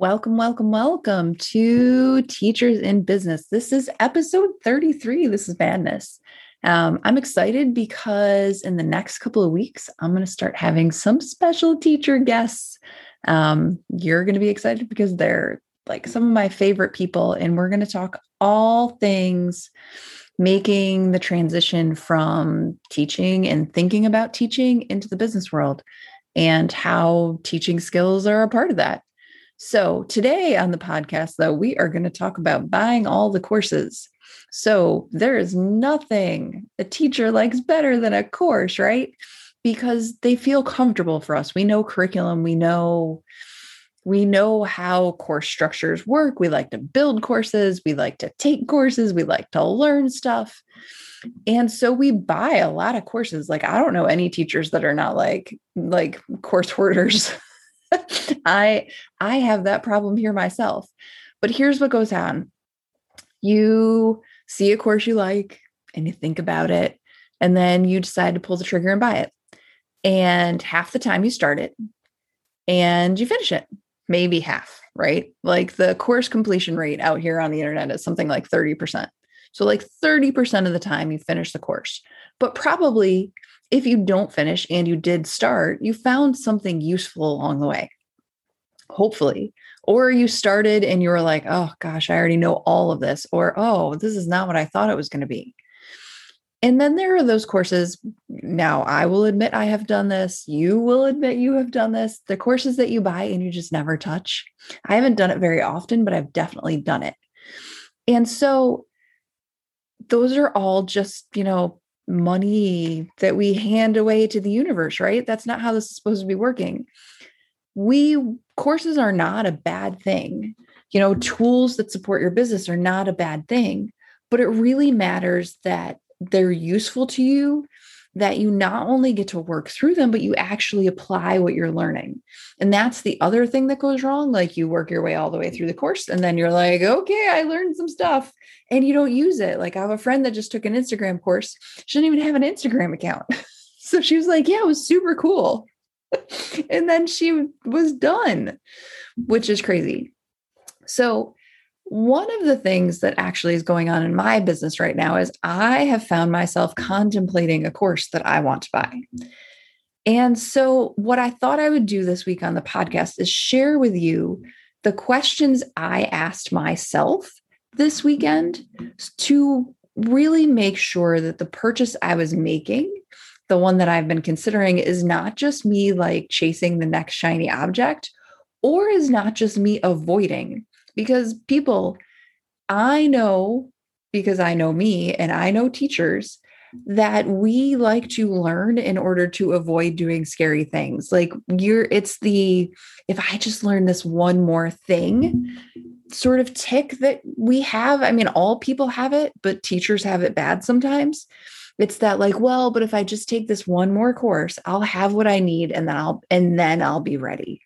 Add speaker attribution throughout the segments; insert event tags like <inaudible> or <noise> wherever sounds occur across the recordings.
Speaker 1: Welcome, welcome, welcome to Teachers in Business. This is episode 33. This is madness. Um, I'm excited because in the next couple of weeks, I'm going to start having some special teacher guests. Um, you're going to be excited because they're like some of my favorite people, and we're going to talk all things making the transition from teaching and thinking about teaching into the business world and how teaching skills are a part of that. So, today on the podcast, though, we are going to talk about buying all the courses. So, there is nothing a teacher likes better than a course, right? Because they feel comfortable for us. We know curriculum, we know we know how course structures work. We like to build courses, we like to take courses, we like to learn stuff. And so we buy a lot of courses. Like I don't know any teachers that are not like like course hoarders. <laughs> <laughs> I I have that problem here myself. But here's what goes on. You see a course you like and you think about it and then you decide to pull the trigger and buy it. And half the time you start it and you finish it. Maybe half, right? Like the course completion rate out here on the internet is something like 30%. So like 30% of the time you finish the course. But probably if you don't finish and you did start, you found something useful along the way. Hopefully. Or you started and you were like, oh gosh, I already know all of this. Or, oh, this is not what I thought it was going to be. And then there are those courses. Now, I will admit I have done this. You will admit you have done this. The courses that you buy and you just never touch. I haven't done it very often, but I've definitely done it. And so those are all just, you know, money that we hand away to the universe, right? That's not how this is supposed to be working. We courses are not a bad thing. You know, tools that support your business are not a bad thing, but it really matters that they're useful to you that you not only get to work through them, but you actually apply what you're learning. And that's the other thing that goes wrong. Like you work your way all the way through the course, and then you're like, okay, I learned some stuff, and you don't use it. Like I have a friend that just took an Instagram course, she didn't even have an Instagram account. <laughs> so she was like, yeah, it was super cool. <laughs> and then she was done, which is crazy. So, one of the things that actually is going on in my business right now is I have found myself contemplating a course that I want to buy. And so, what I thought I would do this week on the podcast is share with you the questions I asked myself this weekend to really make sure that the purchase I was making, the one that I've been considering, is not just me like chasing the next shiny object or is not just me avoiding because people, I know because I know me and I know teachers that we like to learn in order to avoid doing scary things. Like you're, it's the, if I just learn this one more thing, sort of tick that we have. I mean, all people have it, but teachers have it bad sometimes. It's that like, well, but if I just take this one more course, I'll have what I need and then I'll and then I'll be ready.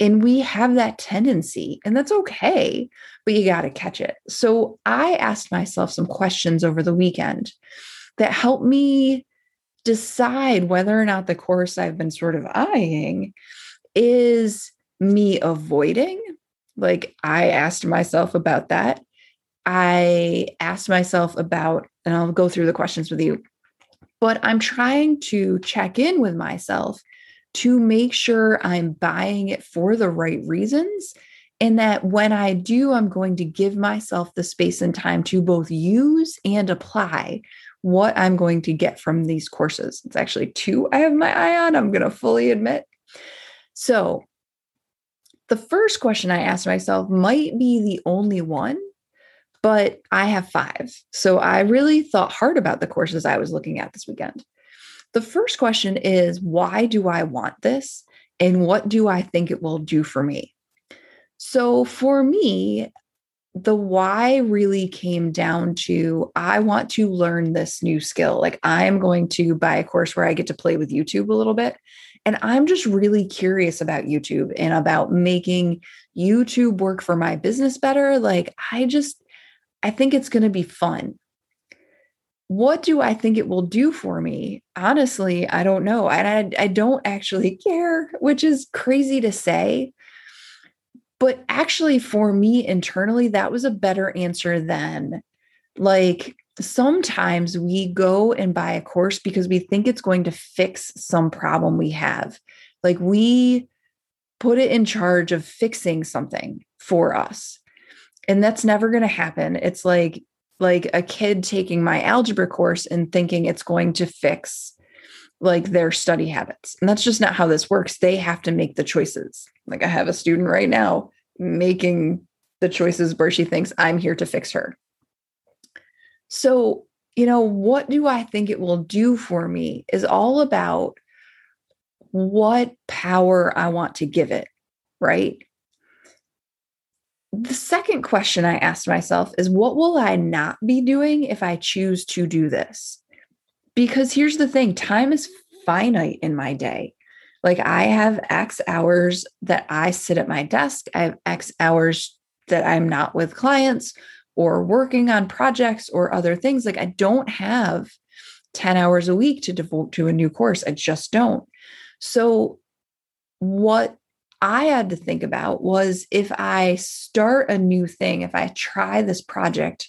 Speaker 1: And we have that tendency, and that's okay, but you got to catch it. So I asked myself some questions over the weekend that helped me decide whether or not the course I've been sort of eyeing is me avoiding. Like I asked myself about that. I asked myself about, and I'll go through the questions with you, but I'm trying to check in with myself to make sure I'm buying it for the right reasons. And that when I do, I'm going to give myself the space and time to both use and apply what I'm going to get from these courses. It's actually two I have my eye on, I'm going to fully admit. So, the first question I asked myself might be the only one, but I have five. So, I really thought hard about the courses I was looking at this weekend. The first question is why do I want this? And what do I think it will do for me? So for me, the why really came down to I want to learn this new skill. Like I am going to buy a course where I get to play with YouTube a little bit. And I'm just really curious about YouTube and about making YouTube work for my business better. Like I just, I think it's going to be fun. What do I think it will do for me? Honestly, I don't know. And I, I don't actually <laughs> care, which is crazy to say but actually, for me internally, that was a better answer than like sometimes we go and buy a course because we think it's going to fix some problem we have. Like we put it in charge of fixing something for us. And that's never going to happen. It's like like a kid taking my algebra course and thinking it's going to fix like their study habits. And that's just not how this works. They have to make the choices. Like I have a student right now making the choices where she thinks I'm here to fix her. So, you know, what do I think it will do for me is all about what power I want to give it, right? The second question I asked myself is what will I not be doing if I choose to do this? Because here's the thing time is finite in my day. Like I have X hours that I sit at my desk, I have X hours that I'm not with clients or working on projects or other things. Like I don't have 10 hours a week to devote to a new course. I just don't. So, what I had to think about was if I start a new thing, if I try this project,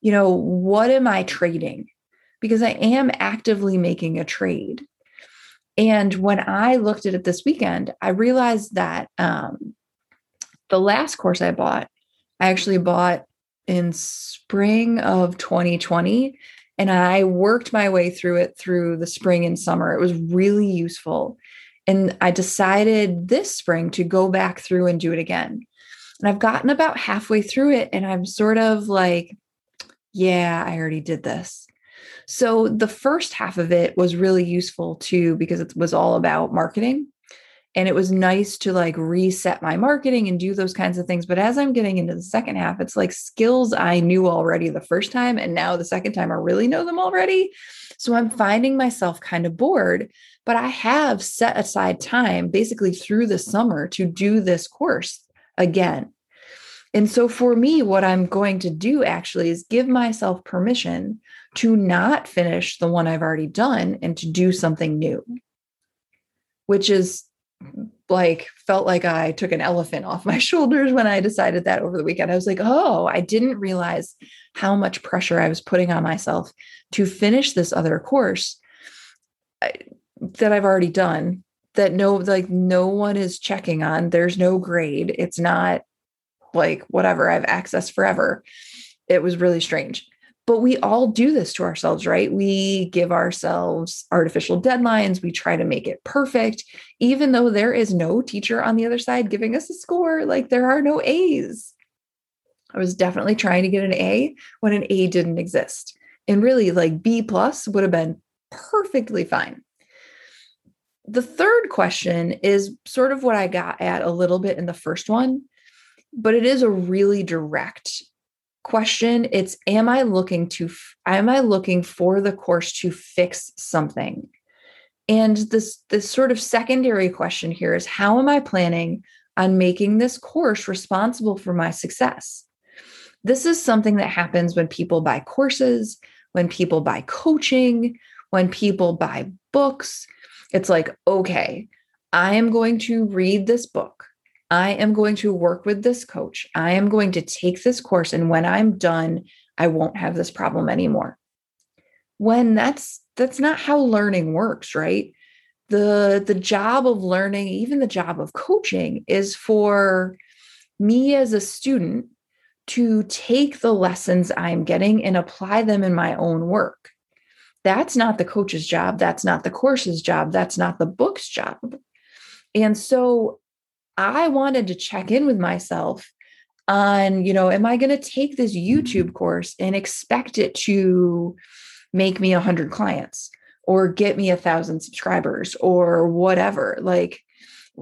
Speaker 1: you know, what am I trading? Because I am actively making a trade. And when I looked at it this weekend, I realized that um, the last course I bought, I actually bought in spring of 2020. And I worked my way through it through the spring and summer. It was really useful. And I decided this spring to go back through and do it again. And I've gotten about halfway through it, and I'm sort of like, yeah, I already did this. So the first half of it was really useful too, because it was all about marketing. And it was nice to like reset my marketing and do those kinds of things. But as I'm getting into the second half, it's like skills I knew already the first time. And now the second time I really know them already. So I'm finding myself kind of bored. But I have set aside time basically through the summer to do this course again. And so for me, what I'm going to do actually is give myself permission to not finish the one I've already done and to do something new, which is like felt like I took an elephant off my <laughs> shoulders when I decided that over the weekend. I was like, oh, I didn't realize how much pressure I was putting on myself to finish this other course uh, that I've already done that no like no one is checking on. There's no grade. It's not like whatever. I've access forever. It was really strange but we all do this to ourselves, right? We give ourselves artificial deadlines. We try to make it perfect, even though there is no teacher on the other side giving us a score. Like there are no A's. I was definitely trying to get an A when an A didn't exist. And really, like B plus would have been perfectly fine. The third question is sort of what I got at a little bit in the first one, but it is a really direct question it's am i looking to am i looking for the course to fix something? And this this sort of secondary question here is how am i planning on making this course responsible for my success? This is something that happens when people buy courses when people buy coaching when people buy books. It's like okay i am going to read this book I am going to work with this coach. I am going to take this course. And when I'm done, I won't have this problem anymore. When that's that's not how learning works, right? The the job of learning, even the job of coaching is for me as a student to take the lessons I'm getting and apply them in my own work. That's not the coach's job. That's not the course's job. That's not the book's job. And so I wanted to check in with myself on, you know, am I going to take this mm-hmm. YouTube course and expect it to make me a hundred clients or get me a thousand subscribers or whatever? Like,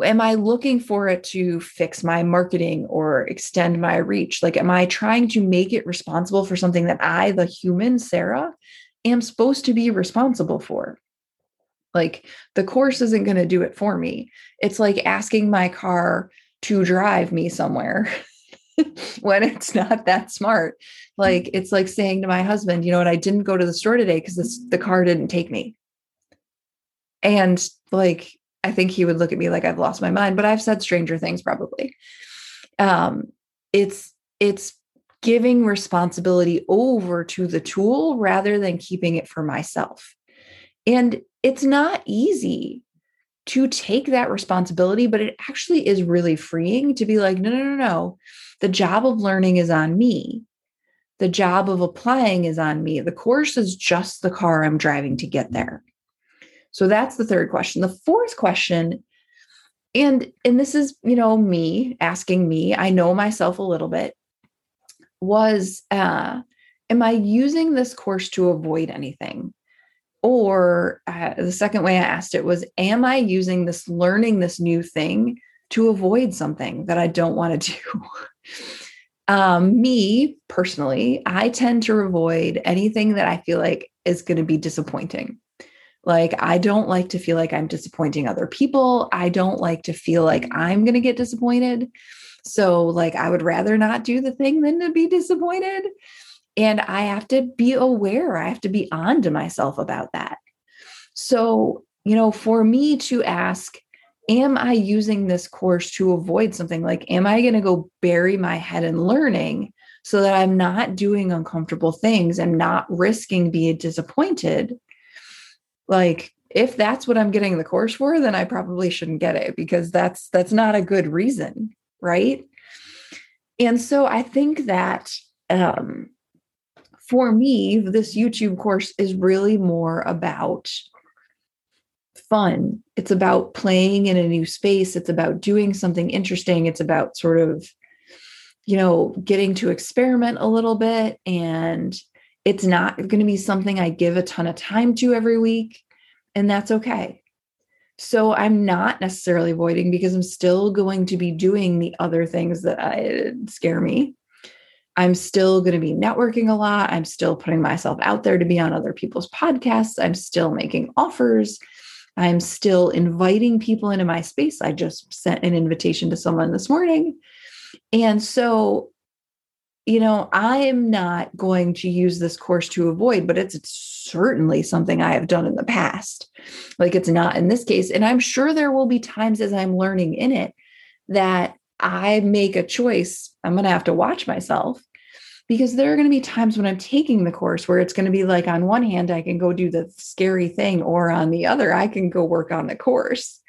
Speaker 1: am I looking for it to fix my marketing or extend my reach? Like, am I trying to make it responsible for something that I, the human Sarah, am supposed to be responsible for? Like, the course isn't going to do it for me. It's like asking my car to drive me somewhere <laughs> when it's not that smart. Like, it's like saying to my husband, you know what, I didn't go to the store today because the car didn't take me. And like, I think he would look at me like I've lost my mind, but I've said stranger things probably. Um, it's it's giving responsibility over to the tool rather than keeping it for myself. And it's not easy to take that responsibility, but it actually is really freeing to be like, no, no, no, no. The job of learning is on me. The job of applying is on me. The course is just the car I'm driving to get there. So that's the third question. The fourth question, and and this is, you know, me asking me, I know myself a little bit, was uh am I using this course to avoid anything? Or uh, the second way I asked it was, am I using this learning this new thing to avoid something that I don't want to do? <laughs> um, me personally, I tend to avoid anything that I feel like is going to be disappointing. Like, I don't like to feel like I'm disappointing other people. I don't like to feel like I'm going to get disappointed. So, like, I would rather not do the thing than to be disappointed. And I have to be aware, I have to be on to myself about that. So, you know, for me to ask, am I using this course to avoid something? Like, am I going to go bury my head in learning so that I'm not doing uncomfortable things and not risking being disappointed? like if that's what i'm getting the course for then i probably shouldn't get it because that's that's not a good reason right and so i think that um for me this youtube course is really more about fun it's about playing in a new space it's about doing something interesting it's about sort of you know getting to experiment a little bit and it's not going to be something I give a ton of time to every week, and that's okay. So I'm not necessarily avoiding because I'm still going to be doing the other things that I, scare me. I'm still going to be networking a lot. I'm still putting myself out there to be on other people's podcasts. I'm still making offers. I'm still inviting people into my space. I just sent an invitation to someone this morning. And so you know, I am not going to use this course to avoid, but it's, certainly something I have done in the past. Like it's not in this case. And I'm sure there will be times as I'm learning in it that I make a choice. I'm going to have to watch myself because there are going to be times when I'm taking the course where it's going to be like, on one hand, I can go do the scary thing, or on the other, I can go work on the course.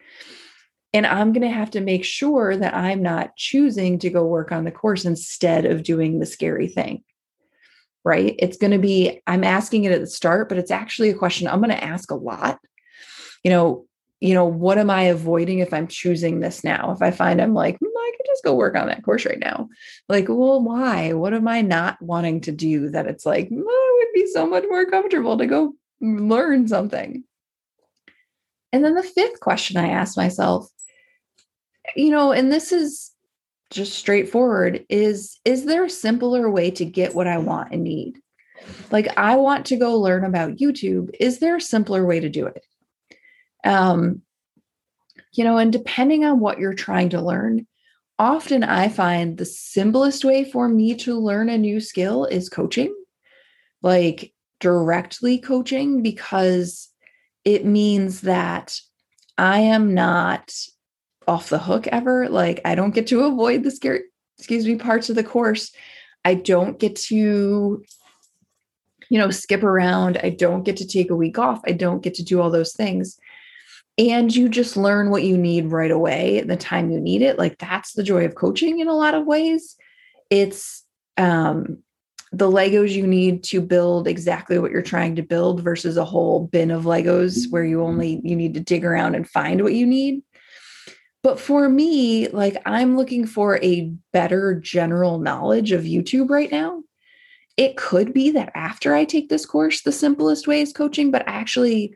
Speaker 1: And I'm going to have to make sure that I'm not choosing to go work on the course instead of doing the scary thing. Right. It's going to be, I'm asking it at the start, but it's actually a question I'm going to ask a lot. You know, you know, what am I avoiding if I'm choosing this now? If I find I'm like, mm, could just go work on that course right now. Like, well, why? What am I not wanting to do that it's like, mm, it would be so much more comfortable to go learn something? And then the fifth question I asked myself you know, and this is just straightforward is is there a simpler way to get what I want and need? Like I want to go learn about YouTube. Is there a simpler way to do it? Um you know, and depending on what you're trying to learn, often I find the simplest way for me to learn a new skill is coaching. Like directly coaching because it means that I am not off the hook ever. Like I don't get to avoid the scary, excuse me, parts of the course. I don't get to, you know, skip around. I don't get to take a week off. I don't get to do all those things. And you just learn what you need right away at the time you need it. Like that's the joy of coaching in a lot of ways. It's um the Legos you need to build exactly what you're trying to build versus a whole bin of Legos where you only you need to dig around and find what you need. But for me, like I'm looking for a better general knowledge of YouTube right now. It could be that after I take this course, the simplest way is coaching, but actually,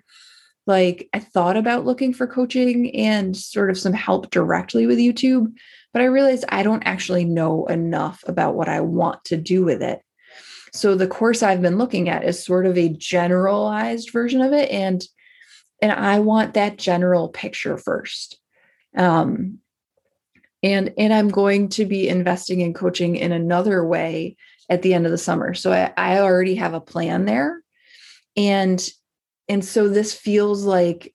Speaker 1: like I thought about looking for coaching and sort of some help directly with YouTube, but I realized I don't actually know enough about what I want to do with it. So the course I've been looking at is sort of a generalized version of it and and I want that general picture first. Um and and I'm going to be investing in coaching in another way at the end of the summer. So I, I already have a plan there. And and so this feels like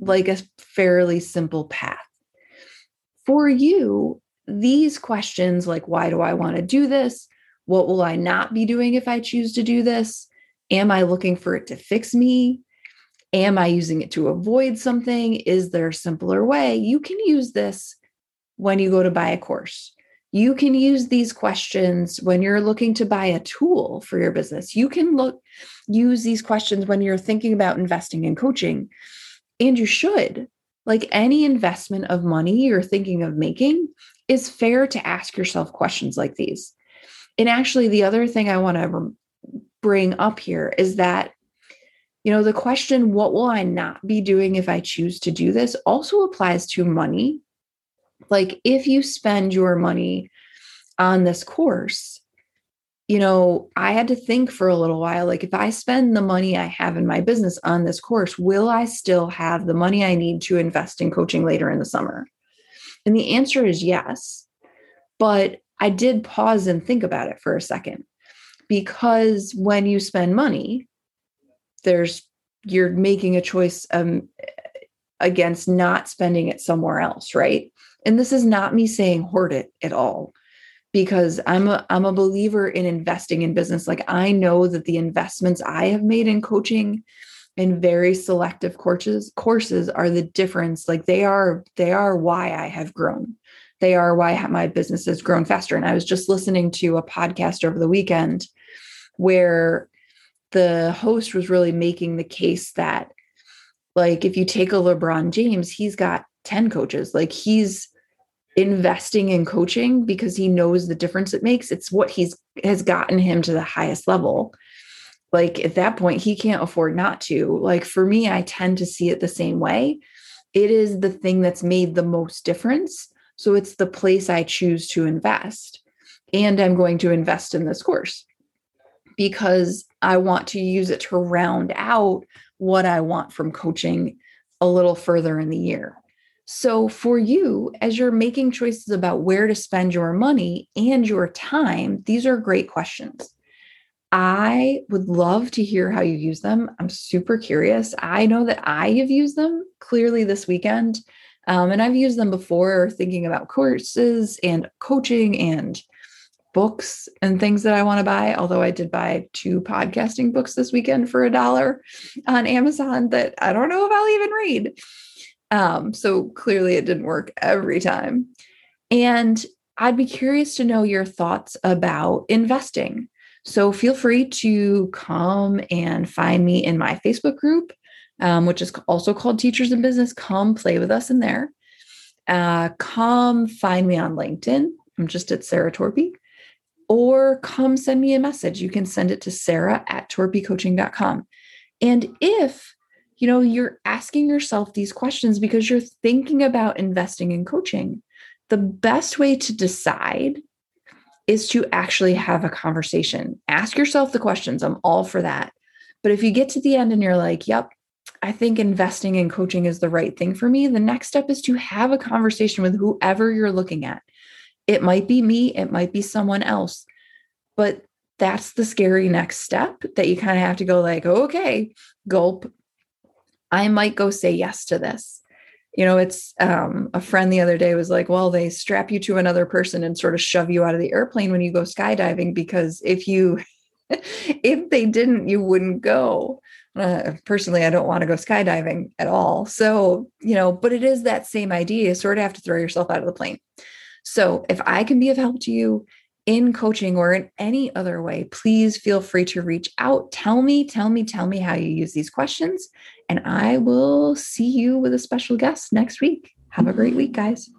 Speaker 1: like a fairly simple path. For you these questions like why do i want to do this? What will i not be doing if i choose to do this? Am i looking for it to fix me? Am i using it to avoid something? Is there a simpler way? You can use this when you go to buy a course you can use these questions when you're looking to buy a tool for your business. You can look use these questions when you're thinking about investing in coaching. And you should. Like any investment of money you're thinking of making is fair to ask yourself questions like these. And actually the other thing I want to bring up here is that you know the question what will I not be doing if I choose to do this also applies to money like if you spend your money on this course, you know, I had to think for a little while like, if I spend the money I have in my business on this course, will I still have the money I need to invest in coaching later in the summer? And the answer is yes. But I did pause and think about it for a second because when you spend money, there's you're making a choice um, against not spending it somewhere else, right? And this is not me saying hoard it at all because I'm a I'm a believer in investing in business. Like I know that the investments I have made in coaching and very selective courses courses are the difference. Like they are they are why I have grown. They are why my business has grown faster. And I was just listening to a podcast over the weekend where the host was really making the case that like if you take a LeBron James, he's got 10 coaches. Like he's investing in coaching because he knows the difference it makes. It's what he's has gotten him to the highest level. Like at that point, he can't afford not to. Like for me, I tend to see it the same way. It is the thing that's made the most difference. So it's the place I choose to invest. And I'm going to invest in this course because I want to use it to round out what I want from coaching a little further in the year. So, for you, as you're making choices about where to spend your money and your time, these are great questions. I would love to hear how you use them. I'm super curious. I know that I have used them clearly this weekend, um, and I've used them before thinking about courses and coaching and books and things that I want to buy. Although I did buy two podcasting books this weekend for a dollar on Amazon that I don't know if I'll even read. Um, so clearly it didn't work every time. And I'd be curious to know your thoughts about investing. So feel free to come and find me in my Facebook group, um, which is also called Teachers in Business. Come play with us in there. Uh, come find me on LinkedIn. I'm just at Sarah Torpy. Or come send me a message. You can send it to sarah at torpycoaching.com. And if you know, you're asking yourself these questions because you're thinking about investing in coaching. The best way to decide is to actually have a conversation. Ask yourself the questions. I'm all for that. But if you get to the end and you're like, yep, I think investing in coaching is the right thing for me, the next step is to have a conversation with whoever you're looking at. It might be me, it might be someone else. But that's the scary next step that you kind of have to go like, okay, gulp, I might go say yes to this. You know, it's um, a friend the other day was like, well, they strap you to another person and sort of shove you out of the airplane when you go skydiving because if you, <laughs> if they didn't, you wouldn't go. Uh, personally, I don't want to go skydiving at all. So, you know, but it is that same idea. You sort of have to throw yourself out of the plane. So, if I can be of help to you, in coaching or in any other way, please feel free to reach out. Tell me, tell me, tell me how you use these questions. And I will see you with a special guest next week. Have a great week, guys.